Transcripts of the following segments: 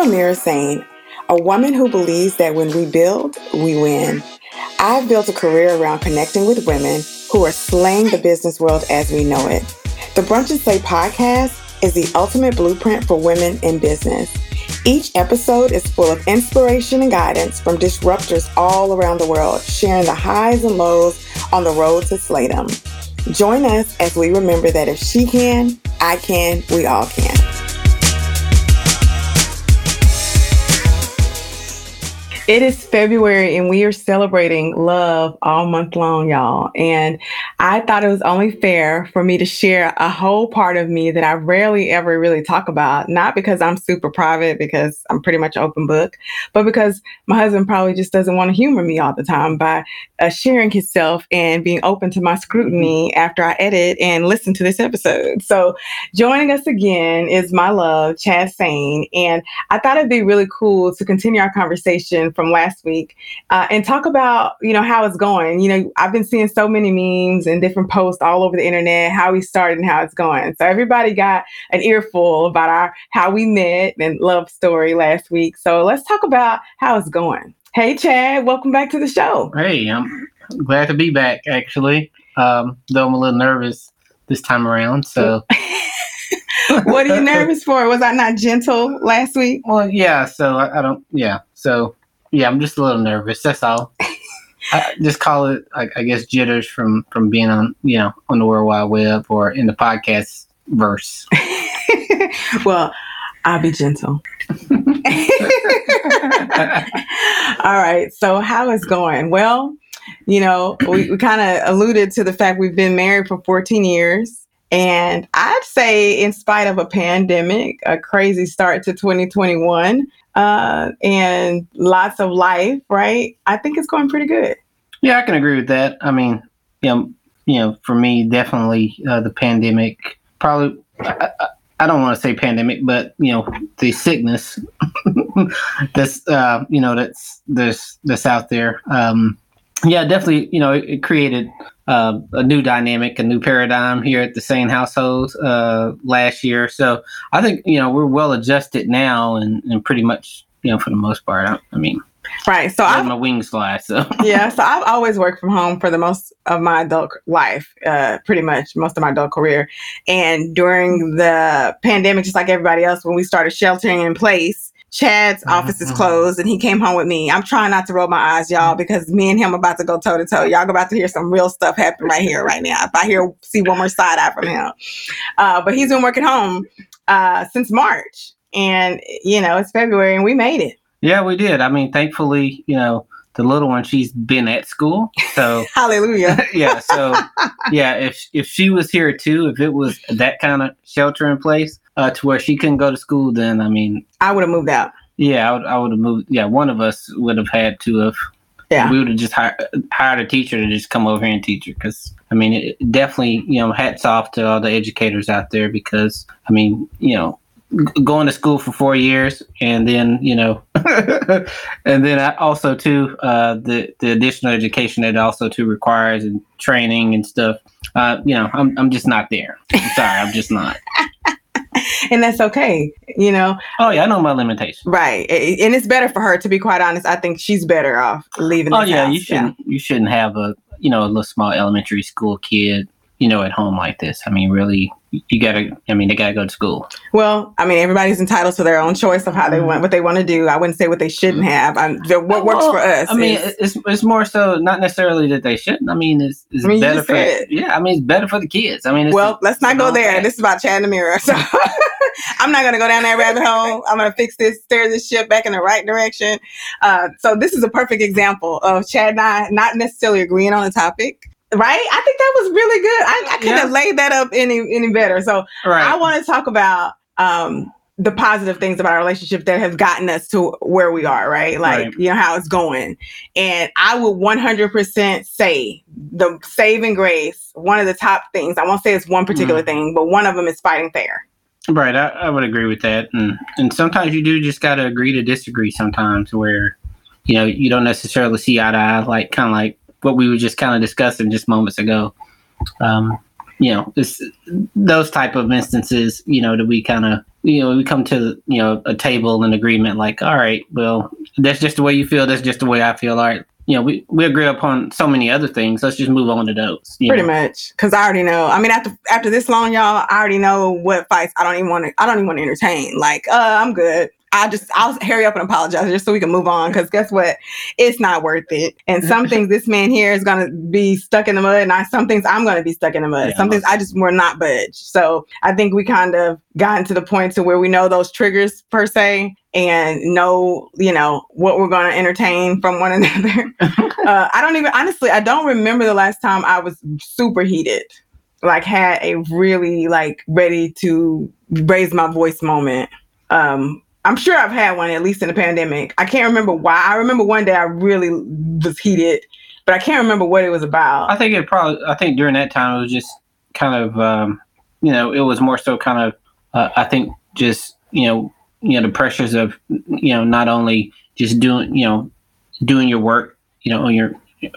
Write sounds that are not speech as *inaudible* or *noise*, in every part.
Amira Sain, a woman who believes that when we build, we win. I've built a career around connecting with women who are slaying the business world as we know it. The Brunch and Slay podcast is the ultimate blueprint for women in business. Each episode is full of inspiration and guidance from disruptors all around the world, sharing the highs and lows on the road to slay them. Join us as we remember that if she can, I can, we all can. It is February and we are celebrating love all month long, y'all. And I thought it was only fair for me to share a whole part of me that I rarely ever really talk about, not because I'm super private, because I'm pretty much open book, but because my husband probably just doesn't want to humor me all the time by uh, sharing himself and being open to my scrutiny after I edit and listen to this episode. So joining us again is my love, Chad Sain. And I thought it'd be really cool to continue our conversation from last week uh, and talk about you know how it's going. You know, I've been seeing so many memes and different posts all over the internet how we started and how it's going. So everybody got an earful about our how we met and love story last week. So let's talk about how it's going. Hey Chad, welcome back to the show. Hey, I'm glad to be back. Actually, um, though I'm a little nervous this time around. So. *laughs* what are you nervous for? Was I not gentle last week? Well, yeah. So I, I don't. Yeah. So yeah, I'm just a little nervous. That's all. I just call it, I, I, guess, jitters from from being on, you know, on the World Wide Web or in the podcast verse. *laughs* well, I'll be gentle. *laughs* All right. So, how is going? Well, you know, we, we kind of alluded to the fact we've been married for 14 years. And I'd say, in spite of a pandemic, a crazy start to 2021, uh, and lots of life, right? I think it's going pretty good. Yeah, I can agree with that. I mean, you know, you know, for me, definitely uh, the pandemic. Probably, I, I don't want to say pandemic, but you know, the sickness *laughs* that's uh, you know that's that's that's out there. Um, yeah, definitely. You know, it, it created uh, a new dynamic, a new paradigm here at the same household uh, last year. So I think you know we're well adjusted now, and, and pretty much you know for the most part. I, I mean, right. So I my wings fly. So *laughs* yeah. So I've always worked from home for the most of my adult life, uh, pretty much most of my adult career. And during the pandemic, just like everybody else, when we started sheltering in place Chad's mm-hmm. office is closed and he came home with me. I'm trying not to roll my eyes, y'all, because me and him about to go toe to toe. Y'all about to hear some real stuff happen right here, right now. If I hear see one more side eye from him. Uh, but he's been working home uh, since March. And you know, it's February and we made it. Yeah, we did. I mean, thankfully, you know, the little one, she's been at school. So *laughs* hallelujah. *laughs* yeah. So yeah, if if she was here too, if it was that kind of shelter in place, uh, to where she couldn't go to school, then I mean, I would have moved out. Yeah, I would. I would have moved. Yeah, one of us would have had to have. Yeah, we would have just hired, hired a teacher to just come over here and teach her. Because I mean, it, definitely, you know, hats off to all the educators out there. Because I mean, you know, going to school for four years and then you know *laughs* and then I also too uh, the the additional education that also too requires and training and stuff uh, you know I'm, I'm just not there I'm sorry i'm just not *laughs* *laughs* and that's okay, you know. Oh yeah, I know my limitations. Right, and it's better for her to be quite honest. I think she's better off leaving. Oh yeah, house. you shouldn't. Yeah. You shouldn't have a you know a little small elementary school kid you know at home like this. I mean, really, you gotta i mean they gotta go to school. Well i mean everybody's entitled to their own choice of how they want what they want to do. I wouldn't say what they shouldn't mm-hmm. have. I'm, what works for us i mean is, it's, it's more so not necessarily that they shouldn't. I mean it's, it's I mean, better for yeah i mean it's better for the kids. I mean well let's not go there. this is about chad and Amira so *laughs* i'm not going to go down that rabbit hole. I'm going to fix this steer this ship back in the right direction. Uh, so this is a perfect example of chad and i not necessarily agreeing on a topic right? I think that was really good. I, I couldn't yeah. have laid that up any any better. So right. I want to talk about um, the positive things about our relationship that have gotten us to where we are, right? Like, right. you know, how it's going. And I would 100% say the saving grace, one of the top things, I won't say it's one particular mm. thing, but one of them is fighting fair. Right. I, I would agree with that. And, and sometimes you do just got to agree to disagree sometimes where, you know, you don't necessarily see eye to eye, like kind of like what we were just kind of discussing just moments ago. Um, you know, this, those type of instances, you know, that we kind of you know we come to you know a table and agreement like all right well that's just the way you feel that's just the way i feel all right you know we, we agree upon so many other things let's just move on to those pretty know? much because i already know i mean after after this long y'all i already know what fights i don't even want to i don't even want to entertain like uh i'm good I just I'll hurry up and apologize just so we can move on because guess what? It's not worth it. And some *laughs* things this man here is gonna be stuck in the mud, and I, some things I'm gonna be stuck in the mud. Yeah, some things I just will not budge. So I think we kind of gotten to the point to where we know those triggers per se and know you know what we're going to entertain from one *laughs* another. *laughs* uh, I don't even honestly I don't remember the last time I was super heated like had a really like ready to raise my voice moment um I'm sure I've had one at least in the pandemic. I can't remember why. I remember one day I really was heated, but I can't remember what it was about. I think it probably. I think during that time it was just kind of, um, you know, it was more so kind of. Uh, I think just you know, you know, the pressures of you know not only just doing you know doing your work you know on your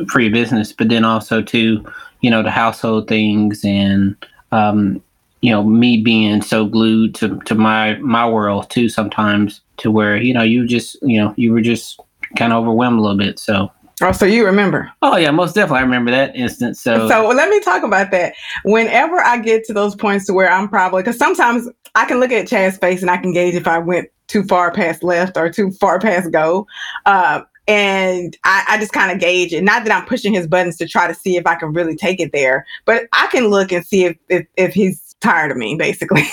for your business, but then also to you know the household things and um, you know me being so glued to to my my world too sometimes to where you know you just you know you were just kind of overwhelmed a little bit so Oh, so you remember? Oh yeah, most definitely. I remember that instance. So, so let me talk about that. Whenever I get to those points to where I'm probably because sometimes I can look at Chad's face and I can gauge if I went too far past left or too far past go. Uh, and I, I just kind of gauge it. Not that I'm pushing his buttons to try to see if I can really take it there, but I can look and see if if, if he's tired of me, basically,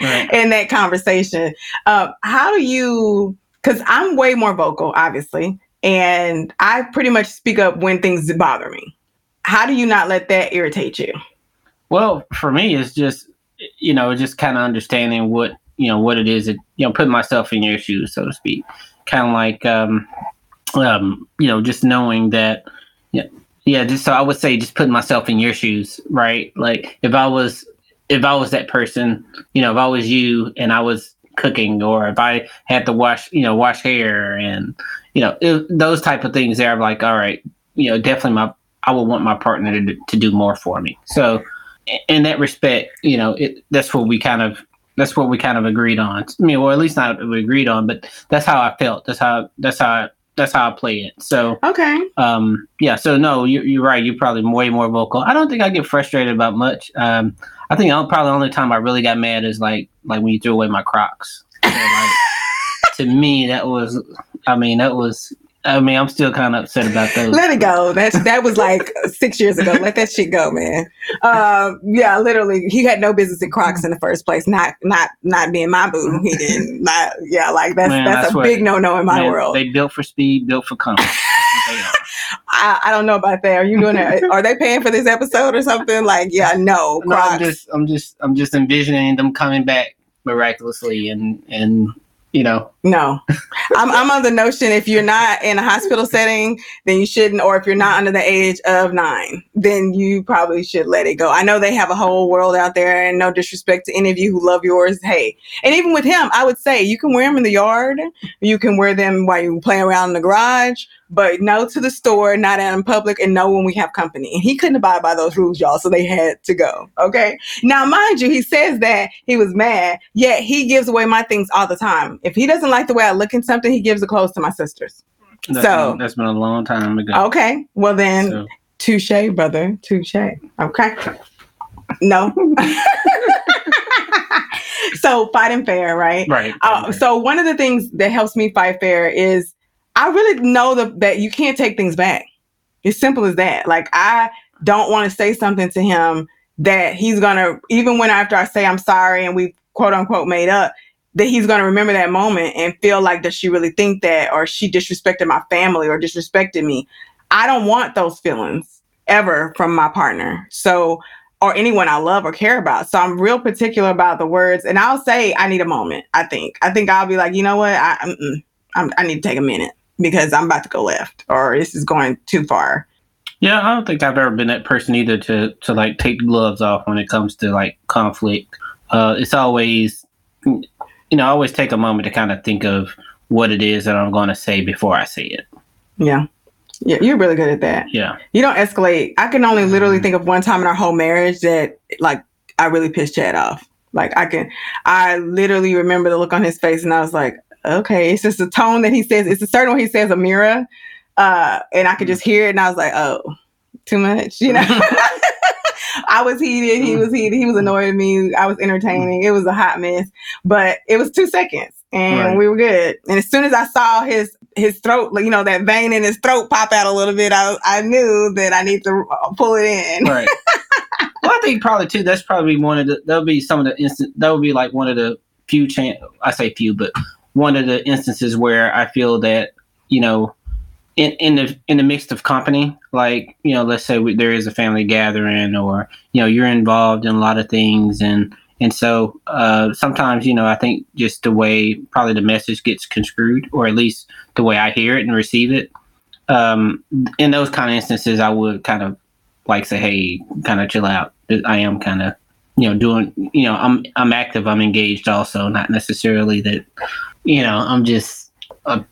right. *laughs* in that conversation. Uh, how do you? Because I'm way more vocal, obviously, and I pretty much speak up when things bother me. How do you not let that irritate you? Well, for me, it's just you know, just kind of understanding what you know what it is that you know, putting myself in your shoes, so to speak. Kind of like um, um, you know, just knowing that. Yeah, yeah. Just so I would say, just putting myself in your shoes, right? Like if I was if I was that person, you know, if I was you and I was cooking, or if I had to wash, you know, wash hair and you know it, those type of things, there, I'm like, all right, you know, definitely my I would want my partner to, to do more for me. So in that respect, you know, it, that's what we kind of that's what we kind of agreed on. I mean, well, at least not we agreed on, but that's how I felt. That's how that's how I, that's how I play it. So okay, um, yeah. So no, you, you're right. You're probably way more vocal. I don't think I get frustrated about much. Um, I think probably the only time I really got mad is like like when you threw away my Crocs. So, like, *laughs* to me, that was. I mean, that was. I mean, I'm still kind of upset about those. Let it go. That's that was like six years ago. Let that shit go, man. Um, yeah, literally, he had no business in Crocs in the first place. Not not not being my boo. He didn't. Not yeah, like that's man, that's a big no no in my man, world. They built for speed, built for comfort. *laughs* I, I, don't know about that. Are you doing it? Are they paying for this episode or something? Like, yeah, no. no I'm just, I'm just, I'm just envisioning them coming back miraculously and and you know. No, I'm I'm on the notion if you're not in a hospital setting, then you shouldn't, or if you're not under the age of nine, then you probably should let it go. I know they have a whole world out there, and no disrespect to any of you who love yours. Hey, and even with him, I would say you can wear them in the yard, you can wear them while you play around in the garage, but no to the store, not out in public, and no when we have company. And he couldn't abide by those rules, y'all, so they had to go. Okay. Now, mind you, he says that he was mad, yet he gives away my things all the time. If he doesn't like the way I look in something, he gives the clothes to my sisters. That's so been, that's been a long time ago. Okay. Well then, so. touche, brother. Touche. Okay. No. *laughs* so fighting fair, right? Right. Uh, so one of the things that helps me fight fair is I really know the, that you can't take things back. It's simple as that. Like I don't want to say something to him that he's gonna even when after I say I'm sorry and we quote unquote made up that he's gonna remember that moment and feel like does she really think that or she disrespected my family or disrespected me. I don't want those feelings ever from my partner. So or anyone I love or care about. So I'm real particular about the words, and I'll say I need a moment. I think. I think I'll be like, you know what? I I need to take a minute because I'm about to go left or this is going too far. Yeah, I don't think I've ever been that person either to to like take the gloves off when it comes to like conflict. Uh, it's always, you know, I always take a moment to kind of think of what it is that I'm going to say before I say it. Yeah. Yeah, you're really good at that. Yeah. You don't escalate. I can only literally mm-hmm. think of one time in our whole marriage that like I really pissed Chad off. Like I can, I literally remember the look on his face, and I was like, okay, it's just the tone that he says. It's a certain way he says Amira, uh, and I could mm. just hear it, and I was like, oh, too much, you know. *laughs* *laughs* I was heated. He was heated. He was mm. annoying me. I was entertaining. It was a hot mess, but it was two seconds, and right. we were good. And as soon as I saw his his throat, you know, that vein in his throat pop out a little bit, I I knew that I need to uh, pull it in. Right. *laughs* well, I think probably too. That's probably one of the. That'll be some of the instant. That would be like one of the few chance. I say few, but one of the instances where I feel that you know, in in the in the mix of company, like you know, let's say we, there is a family gathering, or you know, you're involved in a lot of things, and and so uh, sometimes you know, I think just the way probably the message gets construed, or at least the way I hear it and receive it. Um, in those kind of instances, I would kind of like say, hey, kind of chill out. I am kind of, you know, doing, you know, I'm I'm active, I'm engaged also, not necessarily that, you know, I'm just a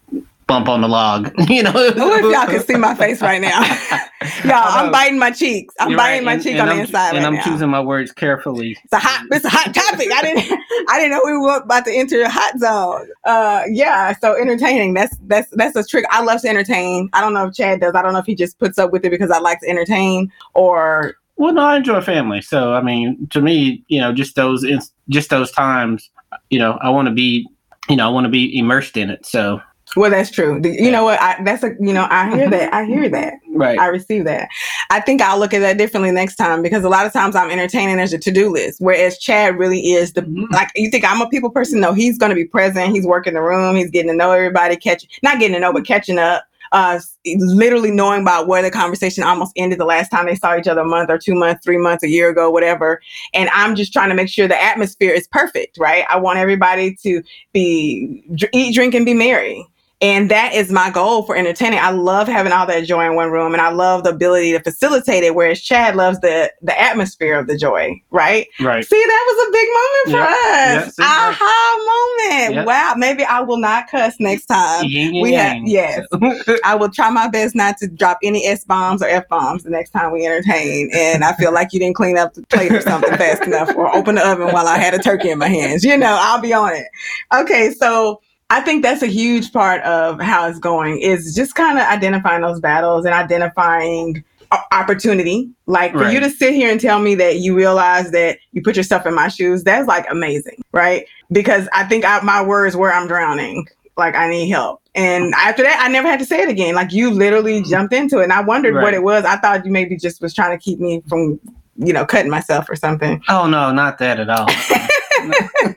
bump on the log. *laughs* You know, what if y'all can see my face right now? *laughs* y'all, I'm biting my cheeks. I'm You're biting right. my and, cheek and on I'm, the inside and right I'm now. choosing my words carefully. It's a hot. It's a hot topic. I didn't. *laughs* I didn't know we were about to enter a hot zone. Uh, yeah. So entertaining. That's that's that's a trick. I love to entertain. I don't know if Chad does. I don't know if he just puts up with it because I like to entertain or. Well, no, I enjoy family. So I mean, to me, you know, just those just those times, you know, I want to be you know, I want to be immersed in it. So well, that's true. You yeah. know what? I, that's a you know I hear that. I hear that. Right. I receive that. I think I'll look at that differently next time because a lot of times I'm entertaining as a to do list, whereas Chad really is the mm-hmm. like. You think I'm a people person? No, he's going to be present. He's working the room. He's getting to know everybody, catching not getting to know, but catching up. Uh, literally knowing about where the conversation almost ended the last time they saw each other a month or two months, three months, a year ago, whatever. And I'm just trying to make sure the atmosphere is perfect, right? I want everybody to be eat, drink, and be merry and that is my goal for entertaining. I love having all that joy in one room and I love the ability to facilitate it, whereas Chad loves the the atmosphere of the joy, right? Right. See, that was a big moment for us. Aha moment. Yep. Wow. Maybe I will not cuss next time. Yin we have yes. *laughs* I will try my best not to drop any S bombs or F bombs the next time we entertain. And I feel like you didn't clean up the plate or something fast enough or open the oven while I had a turkey in my hands. You know, I'll be on it. Okay, so I think that's a huge part of how it's going is just kind of identifying those battles and identifying opportunity. Like for right. you to sit here and tell me that you realize that you put yourself in my shoes, that's like amazing, right? Because I think I, my words were I'm drowning. Like I need help. And after that, I never had to say it again. Like you literally mm-hmm. jumped into it. And I wondered right. what it was. I thought you maybe just was trying to keep me from, you know, cutting myself or something. Oh no, not that at all. *laughs*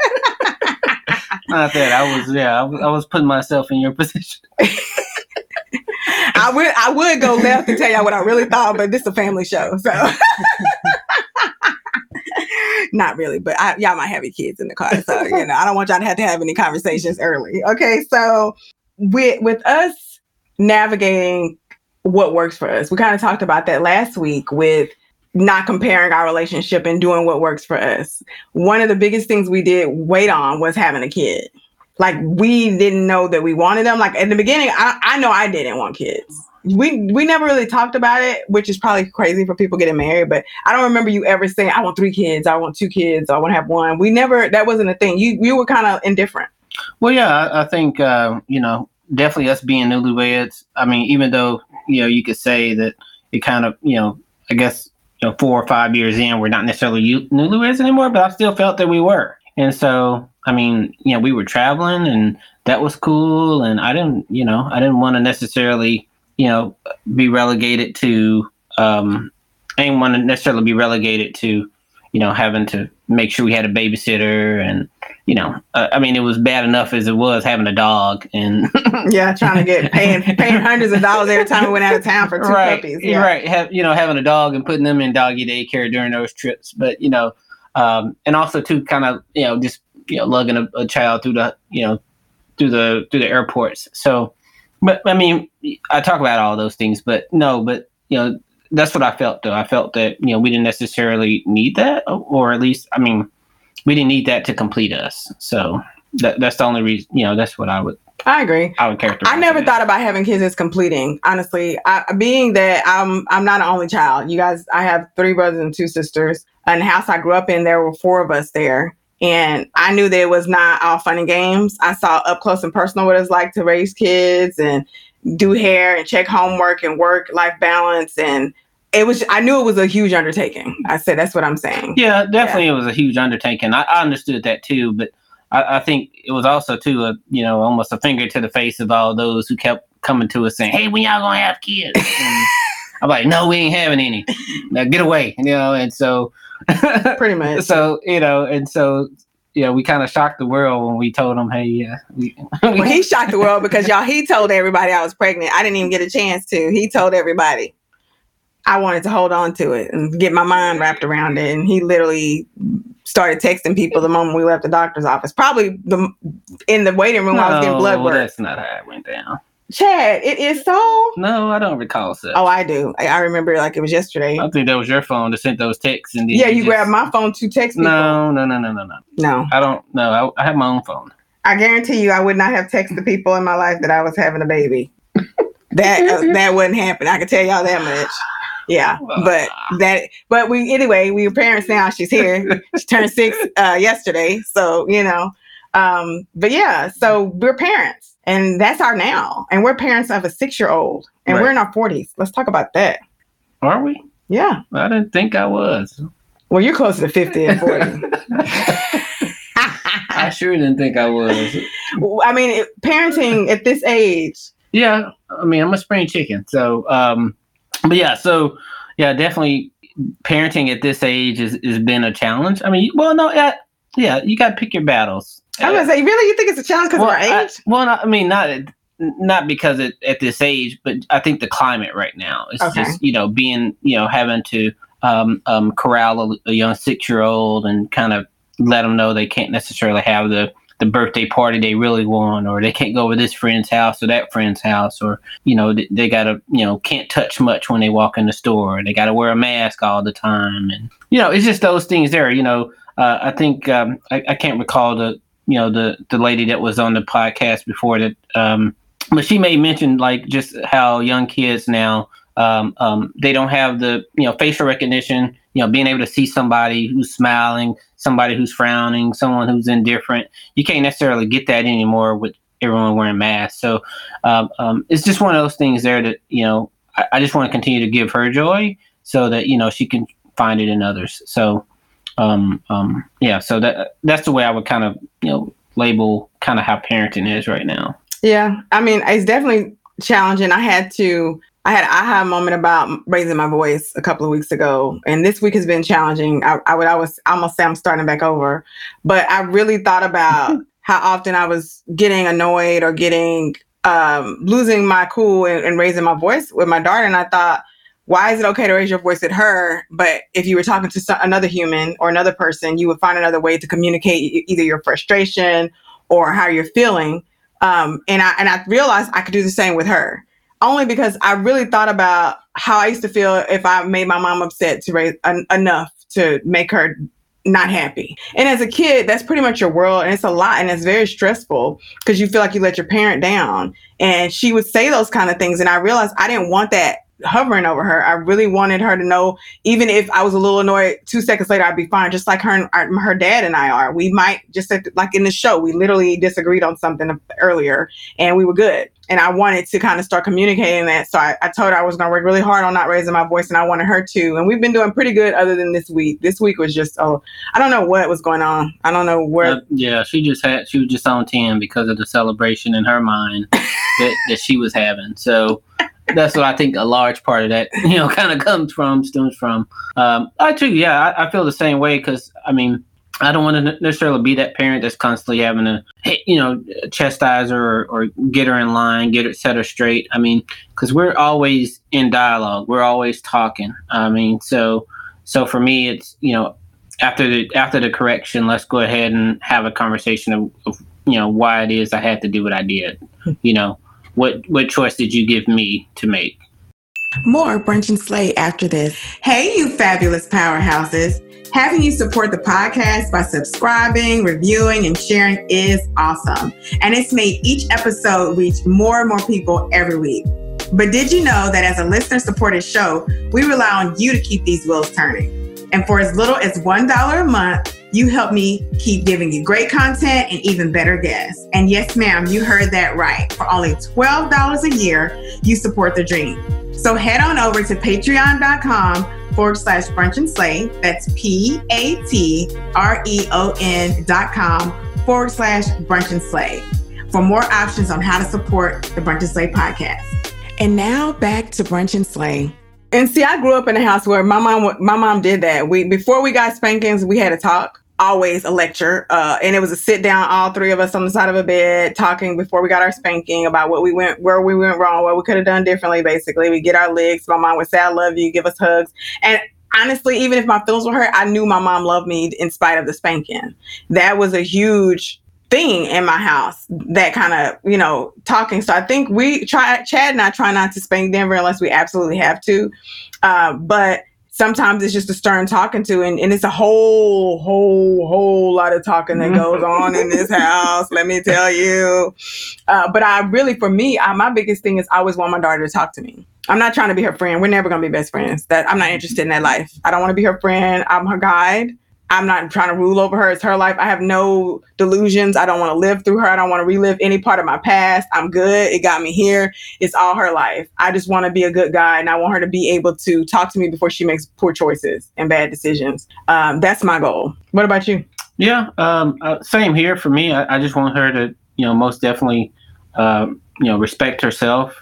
Not that I was, yeah, I was, was putting myself in your *laughs* position. I would, I would go left and tell y'all what I really thought, but this is a family show, so *laughs* not really. But I, y'all might have your kids in the car, so you know, I don't want y'all to have to have any conversations early. Okay, so with with us navigating what works for us, we kind of talked about that last week with not comparing our relationship and doing what works for us. One of the biggest things we did wait on was having a kid. Like we didn't know that we wanted them. Like in the beginning, I, I know I didn't want kids. We we never really talked about it, which is probably crazy for people getting married. But I don't remember you ever saying, "I want three kids, I want two kids, I want to have one." We never. That wasn't a thing. You you were kind of indifferent. Well, yeah, I, I think uh, you know definitely us being newlyweds. I mean, even though you know you could say that it kind of you know I guess you know, four or five years in, we're not necessarily new newlyweds anymore, but I still felt that we were. And so, I mean, you know, we were traveling and that was cool. And I didn't, you know, I didn't want to necessarily, you know, be relegated to, um, I didn't want to necessarily be relegated to, you know, having to make sure we had a babysitter and, you know, uh, I mean, it was bad enough as it was having a dog and *laughs* yeah, trying to get paying *laughs* paying hundreds of dollars every time we went out of town for two right, puppies. Yeah. Right, have you know having a dog and putting them in doggy daycare during those trips, but you know, um, and also to kind of you know just you know lugging a, a child through the you know through the through the airports. So, but I mean, I talk about all those things, but no, but you know that's what I felt though. I felt that you know we didn't necessarily need that, or at least I mean we didn't need that to complete us. So that, that's the only reason, you know, that's what I would. I agree. I would characterize. I never thought about having kids as completing. Honestly, I, being that I'm I'm not an only child. You guys, I have three brothers and two sisters. And the house I grew up in, there were four of us there, And I knew that it was not all fun and games. I saw up close and personal what it's like to raise kids and do hair and check homework and work life balance. And it was i knew it was a huge undertaking. I said that's what i'm saying. Yeah definitely yeah. it was a huge undertaking. I, I understood that too but I, I, think it was also too a you know almost a finger to the face of all those who kept coming to us saying hey when y'all gonna have kids? And *laughs* i'm like no we ain't having any. Now get away you know and so pretty much. *laughs* so you know and so know, we kind of shocked the world when we told him, hey, yeah. *laughs* We, well, he shocked the world because y'all, he told everybody I was pregnant. I didn't even get a chance to. He told everybody. I wanted to hold on to it and get my mind wrapped around it. And he literally started texting people the moment we left the doctor's office. Probably the in the waiting room no, I was getting blood work. That's not how it went down. Chad, it is so. No, I don't recall such. Oh, I do. I, I, remember like it was yesterday. I think that was your phone to send those texts. And yeah, you, you grabbed my phone to text people. No, no, no, no, no, no. No, I don't. No, I, I have my own phone. I guarantee you, I would not have texted the people in my life that I was having a baby. that uh, *laughs* that wouldn't happen. I can tell y'all that much. Yeah, but that, but we anyway. We are parents now. She's here. she turned six uh, yesterday, so you know. Um, but yeah, so we're parents and that's our now. And we're parents of a six year old and right. we're in our 40s. Let's talk about that. Are we? Yeah. I didn't think I was. Well, you're closer to 50 and 40. *laughs* *laughs* I sure didn't think I was. I mean, parenting at this age. Yeah. I mean, I'm a spring chicken. So, um, but yeah, so yeah, definitely parenting at this age has, has been a challenge. I mean, well, no, yeah, yeah, you got to pick your battles. I was gonna say, really, you think it's a challenge because well, of our age? I, well, I mean, not not because it, at this age, but I think the climate right now is okay. just you know being you know having to um, um, corral a, a young six year old and kind of let them know they can't necessarily have the the birthday party they really want, or they can't go over this friend's house or that friend's house, or you know they, they gotta you know can't touch much when they walk in the store, they gotta wear a mask all the time, and you know it's just those things there. You know, uh, I think um, I, I can't recall the you know the the lady that was on the podcast before that um but she may mention like just how young kids now um, um, they don't have the you know facial recognition you know being able to see somebody who's smiling somebody who's frowning someone who's indifferent. You can't necessarily get that anymore with everyone wearing masks. So um, um, it's just one of those things there that you know I, I just want to continue to give her joy so that you know she can find it in others. So um, um, yeah, so that that's the way I would kind of you know label kind of how parenting is right now. Yeah, I mean it's definitely challenging. I had to. I had I had a moment about raising my voice a couple of weeks ago, and this week has been challenging. I, I would always almost say I'm starting back over, but I really thought about *laughs* how often I was getting annoyed or getting um, losing my cool and, and raising my voice with my daughter, and I thought why is it okay to raise your voice at her but if you were talking to some, another human or another person you would find another way to communicate either your frustration or how you're feeling um, and i and i realized i could do the same with her only because i really thought about how i used to feel if i made my mom upset to raise en- enough to make her not happy. And as a kid, that's pretty much your world. And it's a lot and it's very stressful because you feel like you let your parent down. And she would say those kind of things. And I realized I didn't want that hovering over her. I really wanted her to know, even if I was a little annoyed, two seconds later I'd be fine, just like her and our, her dad and I are. We might just like in the show, we literally disagreed on something earlier, and we were good. And I wanted to kind of start communicating that. So I, I told her I was going to work really hard on not raising my voice, and I wanted her to. And we've been doing pretty good, other than this week. This week was just oh, I don't know what was going on. I don't know where. Uh, yeah, she just had she was just on ten because of the celebration in her mind that, that she was having. So that's what I think a large part of that, *laughs* you know, kind of comes from, stems from. Um, I too, yeah, I, I feel the same way because I mean, I don't want to necessarily be that parent that's constantly having to, you know, chastise her or, or get her in line, get her set her straight. I mean, because we're always in dialogue, we're always talking. I mean, so so for me, it's you know, after the after the correction, let's go ahead and have a conversation of, of you know why it is I had to do what I did. You know, what what choice did you give me to make? More brunch and slay after this. Hey, you fabulous powerhouses. Having you support the podcast by subscribing, reviewing, and sharing is awesome. And it's made each episode reach more and more people every week. But did you know that as a listener supported show, we rely on you to keep these wheels turning? And for as little as $1 a month, You help me keep giving you great content and even better guests. And yes, ma'am, you heard that right. For only $12 a year, you support the dream. So head on over to patreon.com forward slash brunch and slay. That's P A T R E O N dot com forward slash brunch and slay for more options on how to support the Brunch and Slay podcast. And now back to Brunch and Slay. And see, I grew up in a house where my mom my mom did that. We before we got spankings, we had a talk, always a lecture, uh, and it was a sit down, all three of us on the side of a bed, talking before we got our spanking about what we went, where we went wrong, what we could have done differently. Basically, we get our licks. My mom would say, "I love you," give us hugs, and honestly, even if my feelings were hurt, I knew my mom loved me in spite of the spanking. That was a huge thing in my house that kind of you know talking. So i think we try chad and i try not to spank denver unless we absolutely have to. Uh, but sometimes it's just a stern talking to and, and it's a whole whole whole lot of talking that goes on in this house let me tell you. Uh, but i really for me I, my biggest thing is i always want my daughter to talk to me. I'm not trying to be her friend. We're never going to be best friends. That i'm not interested in that life. I don't want to be her friend. I'm her guide I'm not trying to rule over her. It's her life. I have no delusions. I don't want to live through her. I don't want to relive any part of my past. I'm good. It got me here. It's all her life. I just want to be a good guy and I want her to be able to talk to me before she makes poor choices and bad decisions. Um, that's my goal. What about you? Yeah, um, uh, same here for me. I, I, just want her to, you know, most definitely, um, you know, respect herself,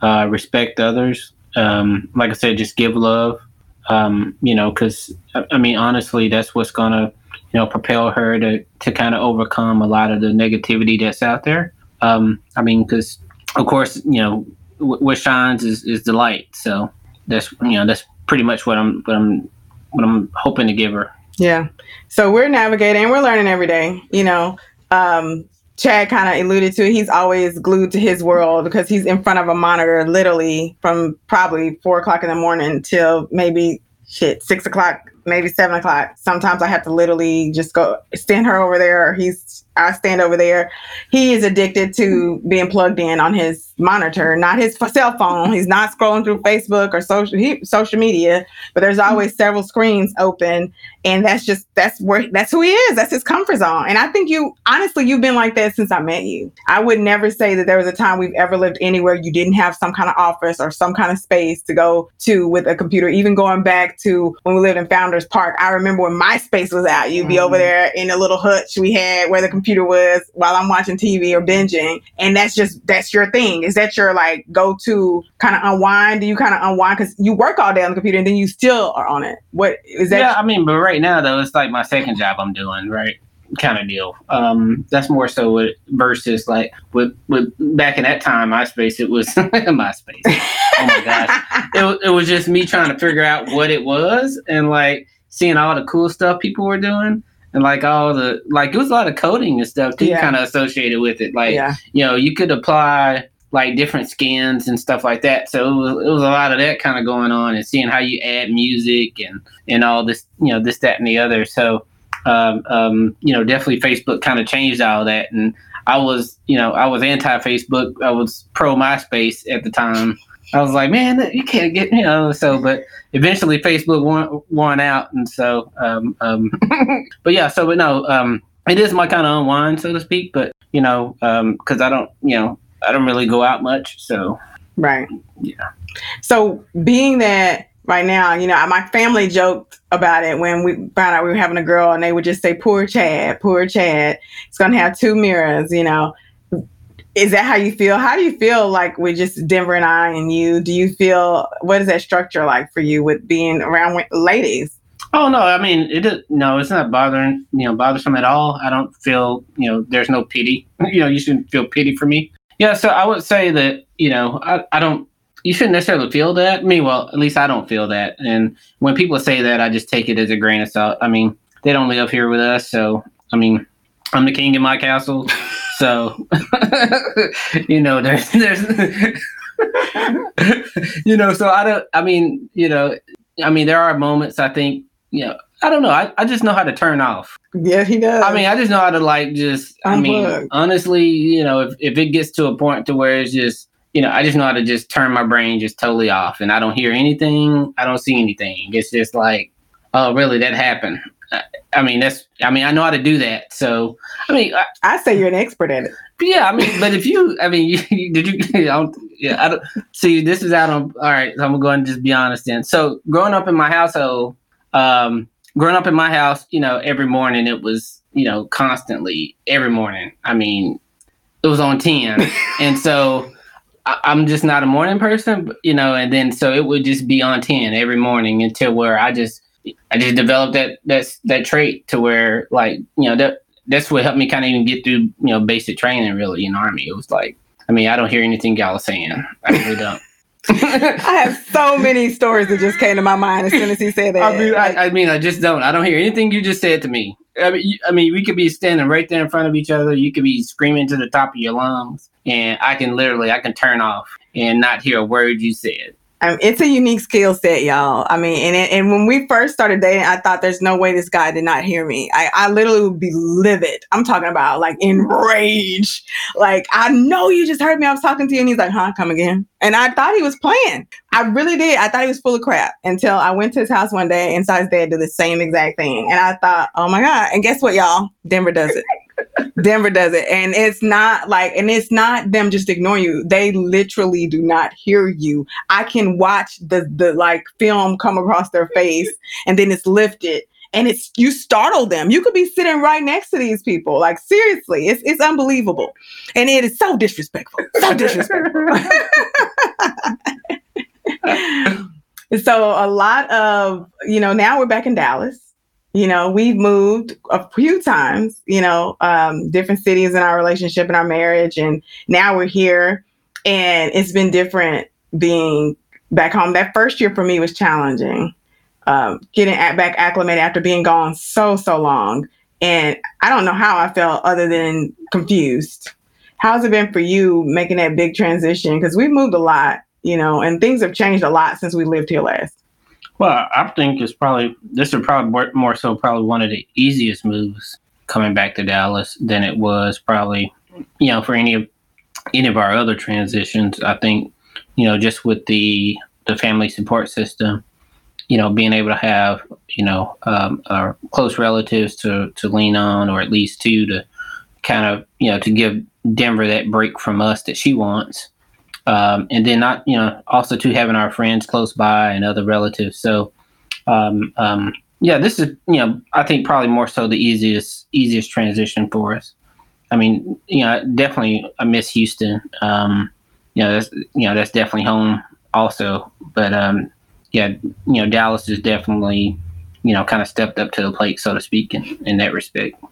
uh, respect others. Um, like I said, just give love um, you know, because I mean, honestly, that's what's gonna, you know, propel her to to kind of overcome a lot of the negativity that's out there. Um, I mean, because of course, you know, what shines is is the light. So that's you know that's pretty much what I'm what I'm what I'm hoping to give her. Yeah. So we're navigating, we're learning every day. You know, um, Chad kind of alluded to, he's always glued to his world because he's in front of a monitor literally from probably four o'clock in the morning till maybe shit, six o'clock, maybe seven o'clock. Sometimes I have to literally just go stand her over there. He's I stand over there. He is addicted to being plugged in on his monitor, not his cell phone. He's not scrolling through Facebook or social he, social media, but there's always several screens open, and that's just that's where that's who he is. That's his comfort zone. And I think you honestly you've been like that since I met you. I would never say that there was a time we've ever lived anywhere you didn't have some kind of office or some kind of space to go to with a computer. Even going back to when we lived in Founders Park, I remember when MySpace was out. You'd be mm-hmm. over there in a little hutch we had where the computer was while I'm watching TV or binging. And that's just, that's your thing. Is that your like go to kind of unwind? Do you kind of unwind? Because you work all day on the computer and then you still are on it. What is that? Yeah, I mean, but right now though, it's like my second job I'm doing, right? kind of deal. Um, that's more so with versus like with with back in that time, MySpace. It was *laughs* MySpace. Oh my gosh, *laughs* it it was just me trying to figure out what it was and like seeing all the cool stuff people were doing and like all the like it was a lot of coding and stuff too yeah. kind of associated with it. Like yeah. you know you could apply like different skins and stuff like that. So it was, it was a lot of that kind of going on and seeing how you add music and and all this you know this that and the other. So um, um, you know definitely facebook kind of changed all that. And i was you know i was anti facebook i was pro myspace at the time I was like, man, you can't get, you know. So, but eventually Facebook won, won out, and so, um, um, *laughs* but yeah. So, but no, um, it is my kind of unwind, so to speak. But you know, um, because I don't, you know, I don't really go out much, so right, yeah. So, being that right now, you know, my family joked about it when we found out we were having a girl, and they would just say, "Poor Chad, poor Chad." It's gonna have two Amiras, you know is that how you feel? How do you feel like with just Denver and I and you? Do you feel what is that structure like for you with being around with ladies? Oh no, I mean it no, it's not bothering you know bothersome at all. I don't feel you know there's no pity. *laughs* you know you shouldn't feel pity for me. Yeah, so I would say that you know I, I don't you shouldn't necessarily feel that. Mean, well, at least I don't feel that. And when people say that, I just take it as a grain of salt. I mean, they don't live here with us, so I mean, I'm the king in my castle. So, *laughs* you know, there's, there's, *laughs* you know, so I don't, I mean, you know, I mean, there are moments I think, you know, I don't know. I, I just know how to turn off. Yeah, he does. I mean, I just know how to like just, Unplug. I mean, honestly, you know, if, if it gets to a point to where it's just, you know, I just know how to just turn my brain just totally off and I don't hear anything. I don't see anything. It's just like, oh, really, that happened. I mean, that's. I mean, I know how to do that. So, I mean, I, I say you're an expert at it. Yeah, I mean, but if you, I mean, *laughs* you, did you? *laughs* I don't, yeah, I don't see. This is out on. All right, so I'm going to just be honest then. So, growing up in my household, um, growing up in my house, you know, every morning it was, you know, constantly every morning. I mean, it was on ten, *laughs* and so I, I'm just not a morning person, you know, and then so it would just be on ten every morning until where I just I just developed that that's that trait to where like you know that that's what helped me kind of even get through you know basic training really in army. It was like I mean I don't hear anything y'all are saying. I really don't. *laughs* I have so many stories that just came to my mind as soon as he said that. I mean, I, I mean, I just don't. I don't hear anything you just said to me. I mean, you, I mean, we could be standing right there in front of each other. You could be screaming to the top of your lungs, and I can literally, I can turn off and not hear a word you said. Um, it's a unique skill set, y'all. I mean, and and when we first started dating, I thought there's no way this guy did not hear me. I, I literally would be livid. I'm talking about like enraged. Like, I know you just heard me. I was talking to you, and he's like, "Huh, come again?" And I thought he was playing. I really did. I thought he was full of crap until I went to his house one day and saw his dad do the same exact thing, and I thought, "Oh my god!" And guess what, y'all? Denver does it. Denver does it. And it's not like, and it's not them just ignoring you. They literally do not hear you. I can watch the the like film come across their face *laughs* and then it's lifted and it's you startle them. You could be sitting right next to these people. Like seriously, it's it's unbelievable. And it is so disrespectful. So disrespectful. *laughs* *laughs* so a lot of, you know, now we're back in Dallas you know we've moved a few times you know um, different cities in our relationship and our marriage and now we're here. And it's been different being back home. That first year for me was challenging um, getting at, back acclimated after being gone so so long. And i don't know how i felt other than confused. How's it been for you making that big transition? Because we've moved a lot you know and things have changed a lot since we lived here last well, I think it's probably this is probably more, so probably one of the easiest moves coming back to Dallas than it was probably you know for any of any of our other transitions. I think you know just with the the family support system, you know, being able to have you know um, our close relatives to to lean on, or at least two to kind of you know to give Denver that break from us that she wants um, and then not you know also to having our friends close by and other relatives. So um, um, yeah, this is you know I think probably more so the easiest easiest transition for us. I mean, you know, definitely I miss Houston. Um, you know, that's you know that's definitely home also. But um, yeah, you know, Dallas is definitely you know kind of stepped up to the plate, so to speak, in, in that respect.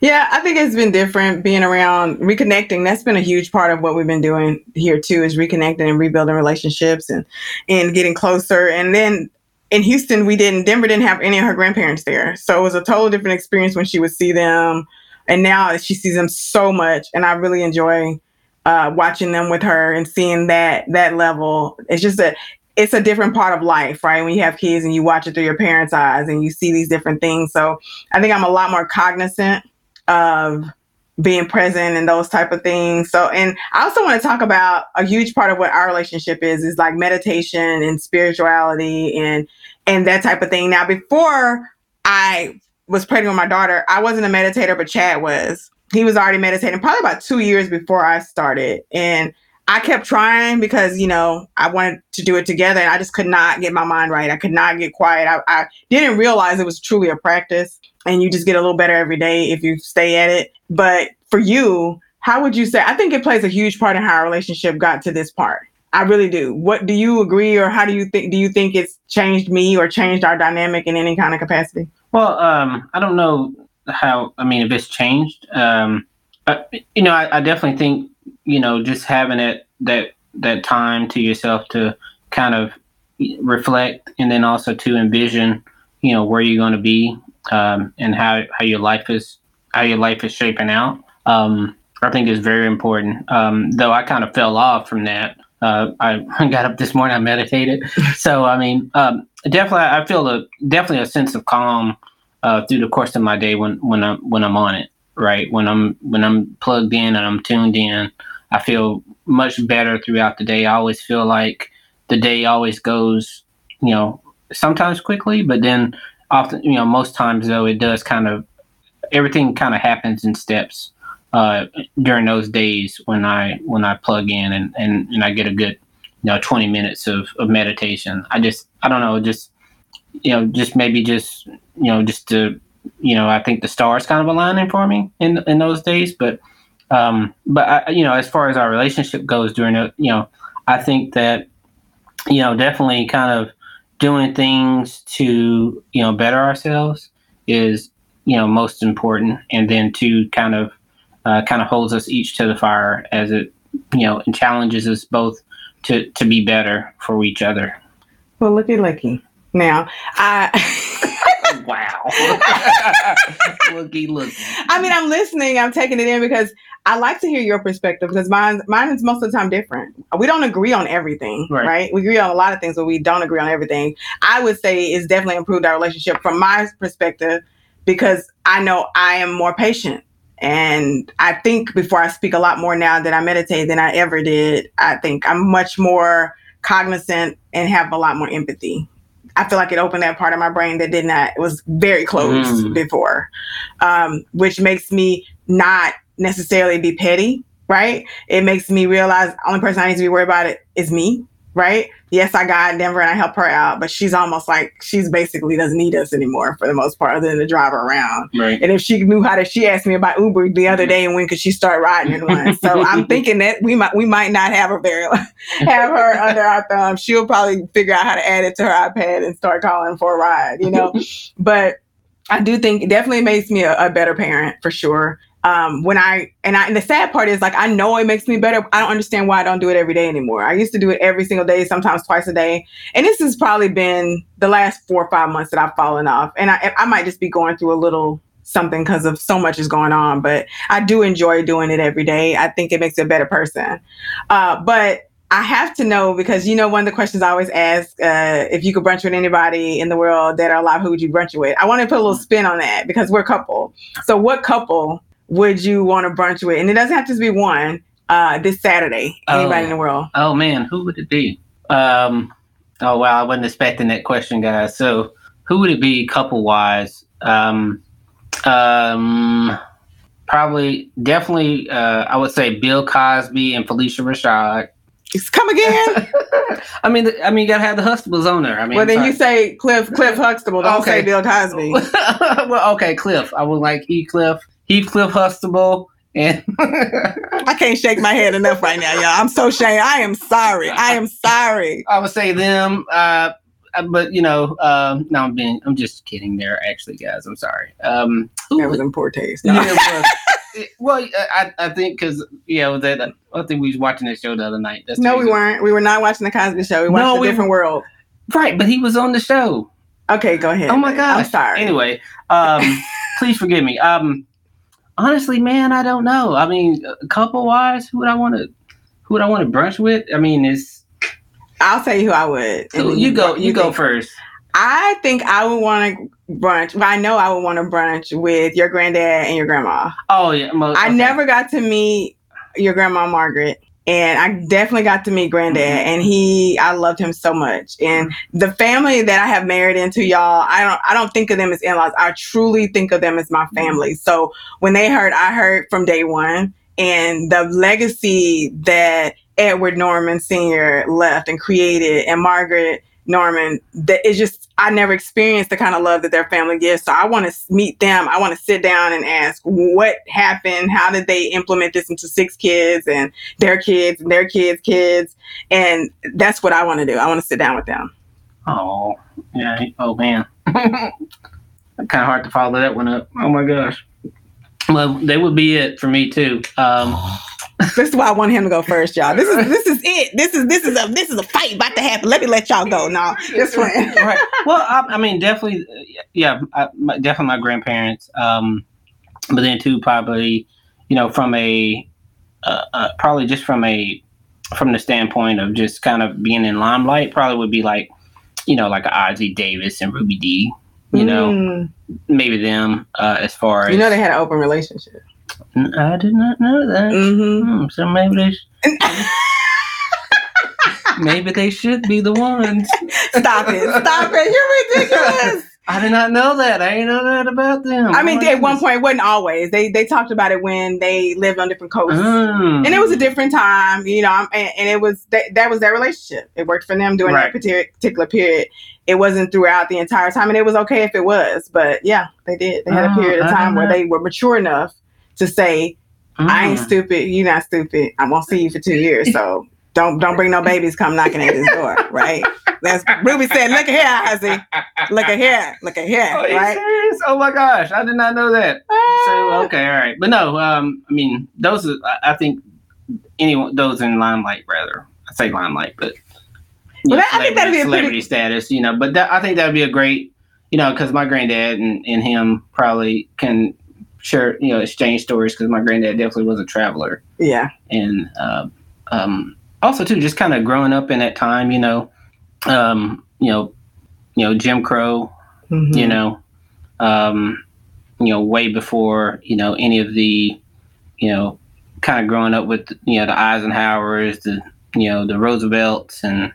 Yeah, I think it's been different being around reconnecting. That's been a huge part of what we've been doing here too, is reconnecting and rebuilding relationships and and getting closer. And then in Houston, we didn't Denver didn't have any of her grandparents there, so it was a total different experience when she would see them. And now she sees them so much, and I really enjoy uh, watching them with her and seeing that that level. It's just a it's a different part of life, right? When you have kids and you watch it through your parents' eyes and you see these different things. So I think I'm a lot more cognizant of being present and those type of things. So, and I also want to talk about a huge part of what our relationship is, is like meditation and spirituality and, and that type of thing. Now, before I was pregnant with my daughter, I wasn't a meditator, but Chad was. He was already meditating probably about two years before I started. And I kept trying because, you know, I wanted to do it together and I just could not get my mind right. I could not get quiet. I, I didn't realize it was truly a practice and you just get a little better every day if you stay at it. But for you, how would you say? I think it plays a huge part in how our relationship got to this part. I really do. What do you agree, or how do you think? Do you think it's changed me or changed our dynamic in any kind of capacity? Well, um, I don't know how. I mean, if it's changed, um, I, you know, I, I definitely think you know just having that that that time to yourself to kind of reflect and then also to envision you know where you're going to be um, and how, how your life is how your life is shaping out. Um, I think is very important. Um, though I kind of fell off from that. Uh, I *laughs* got up this morning, I meditated. *laughs* so I mean, um, definitely, I feel a definitely a sense of calm uh, through the course of my day when when I'm when I'm on it. Right when I'm when I'm plugged in and I'm tuned in, I feel much better throughout the day. I always feel like the day always goes, you know, sometimes quickly, but then often, you know, most times though, it does kind of everything kind of happens in steps uh, during those days when I when I plug in and, and, and I get a good you know 20 minutes of, of meditation. I just I don't know just you know just maybe just you know just to you know I think the stars kind of aligning for me in in those days. But um, but I, you know as far as our relationship goes during it, you know I think that you know definitely kind of doing things to you know better ourselves is you know most important, and then to kind of uh, kind of holds us each to the fire as it you know and challenges us both to to be better for each other. Well, looky, looky. Now, I. *laughs* wow. *laughs* *laughs* looky, looky. I mean, I'm listening. I'm taking it in because I like to hear your perspective because mine, mine is most of the time different. We don't agree on everything, right. right? We agree on a lot of things, but we don't agree on everything. I would say it's definitely improved our relationship from my perspective because I know I am more patient. And I think before I speak a lot more now that I meditate than I ever did. I think I'm much more cognizant and have a lot more empathy. I feel like it opened that part of my brain that did not, it was very closed mm. before, um, which makes me not necessarily be petty, right? It makes me realize the only person I need to be worried about it is me right? Yes, I got Denver and I help her out, but she's almost like she's basically doesn't need us anymore for the most part, other than to drive her around. Right. And if she knew how to, she asked me about Uber the other mm-hmm. day and when could she start riding in one. so *laughs* I'm thinking that we might we might not have her very *laughs* have her under our thumb. She'll probably figure out how to add it to her iPad and start calling for a ride, you know. *laughs* but I do think it definitely makes me a, a better parent for sure um, when I and I and the sad part is like I know it makes me better. I don't understand why I don't do it every day anymore. I used to do it every single day, sometimes twice a day, and this has probably been the last four or five months that I've fallen off. And I I might just be going through a little something because of so much is going on, but I do enjoy doing it every day. I think it makes a better person. Uh, but I have to know because you know one of the questions I always ask uh, if you could brunch with anybody in the world that are alive, who would you brunch with? I want to put a little spin on that because we're a couple. So what couple would you want to brunch with? And it doesn't have to be one. Uh, this Saturday, anybody oh, in the world? Oh man, who would it be? Um, oh wow, I wasn't expecting that question, guys. So who would it be couple wise? Um, um, probably, definitely. Uh, I would say Bill Cosby and Phylicia Rashad. It's come again. *laughs* I mean, I mean, you gotta have the Huxtables on there. I mean, well, then you say Cliff, Cliff Huxtable. Don't okay. say Bill Cosby. *laughs* well, okay, Cliff. I would like E. Cliff. Heathcliff Huxtable. And *laughs* I can't shake my head enough right now, y'all. I'm so ashamed. I am sorry. I am sorry. I would say them, uh, uh but you know, um, no, I'm being, I'm just kidding. There, actually, guys. I'm sorry. Um, that was in poor taste. Yeah, *laughs* well, I, I think because you know that I think we was watching that show the other night. That's no, we weren't. We were not watching the Cosby Show. We watched no, a different we, world. Right, but he was on the show. Okay, go ahead. Oh my god, I'm sorry. Anyway, um, *laughs* please forgive me. Um, honestly, man, I don't know. I mean, couple wise, who would I want to, who would I want to brunch with? I mean, it's. I'll tell you who I would. So you, go. You, you go first. I think I would want to brunch. Well, I know I would want to brunch with your granddad and your grandma. Oh yeah. okay. I never got to meet your grandma Margaret and I definitely got to meet Granddad, mm-hmm. and he, I loved him so much. And the family that I have married into, y'all, I don't, I don't think of them as in-laws. I truly think of them as my family. So when they heard, I heard from day one, and the legacy that Edward Norman Sr. left and created, and Margaret Norman, that is just I never experienced the kind of love that their family gives. So I want to meet them. I want to sit down and ask what happened. How did they implement this into six kids and their kids and their kids' kids? And that's what I want to do. I want to sit down with them. Oh yeah. Oh man. *laughs* kind of hard to follow that one up. Oh my gosh. Well, they would be it for me too. Um, this is why I want him to go first, y'all. This is this is it. This is this is a this is a fight about to happen. Let me let y'all go. No, this one. right. Well, I, I, mean, definitely, yeah, I, my, definitely my grandparents. Um, but then too, probably, you know, from a uh, uh, probably just from a from the standpoint of just kind of being in limelight, probably would be like, you know, like Ossie Davis and Ruby Dee. You know, mm. maybe them uh, as far as you know they had an open relationship. I did not know that. Mm-hmm. Hmm, so maybe they. Sh- *laughs* maybe they should be the ones. Stop it! Stop it! You're ridiculous. *laughs* I did not know that. I didn't know that about them. I mean, Oh my at one point, it wasn't always. They they talked about it when they lived on different coasts. Mm. and it was a different time, you know, and, and it was that, that was their relationship. It worked for them during Right. that particular, period. It wasn't throughout the entire time, and it was okay if it was. But yeah, they did. They had a Oh, period of time where they were mature enough to say, "I ain't Mm. stupid. You not stupid. I'm gonna see you for two years. So don't don't bring no babies come knocking at this door, *laughs* right?" That's Ruby said. Look at here, Ossie. Look at here. Look at here, Oh, right? serious? Oh my gosh, I did not know that. So okay, all right, but no, um, I mean, those are, I I think anyone those in limelight rather. I say limelight, but Well, know, that- I think that'd be a celebrity pretty- status, you know. But that, I think that'd be a great, you know, because my granddad and, and him probably can share, you know, exchange stories because my granddad definitely was a traveler, Yeah. and uh, um, also too, just kind of growing up in that time, you know, um, you know, you know, Jim Crow, Mhm. you know, um, you know, way before you know any of the, you know, kind of growing up with you know the Eisenhowers, the you know the Roosevelts, and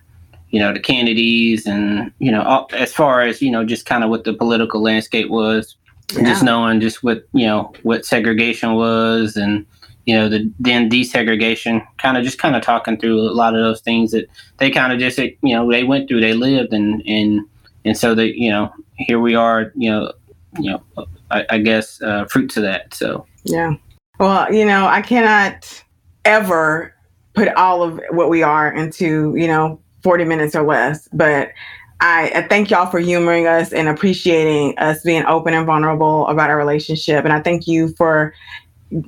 you know the Kennedys, and you know all, as far as you know just kind of what the political landscape was, and just knowing just what you know what segregation was, and you know the then desegregation, kind of just kind of talking through a lot of those things that they kind of just you know they went through, they lived, and and and so that you know here we are you know you know i, I guess uh, fruits of that so Yeah. Well, you know, I cannot ever put all of what we are into, you know, 40 minutes or less, but I, I thank y'all for humoring us and appreciating us being open and vulnerable about our relationship. And I thank you for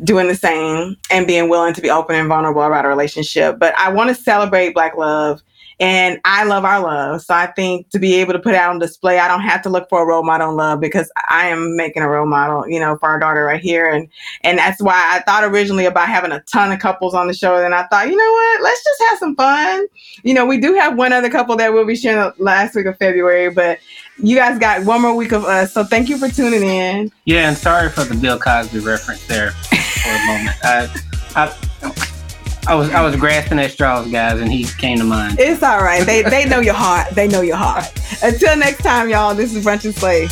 doing the same and being willing to be open and vulnerable about our relationship. But I want to celebrate Black love and I love our love. So I think to be able to put it out on display, I don't have to look for a role model in love because I am making a role model, you know, for our daughter right here. And and that's why I thought originally about having a ton of couples on the show. And I thought, you know what, let's just have some fun. You know, we do have one other couple that we'll be sharing last week of February, but you guys got one more week of us. So thank you for tuning in. yeah and sorry for the bill cosby reference there for a moment *laughs* I, I i was i was grasping at straws guys and he came to mind It's all right. They they know your heart. They know your heart. Until next time, y'all, this is Brunch and Slay.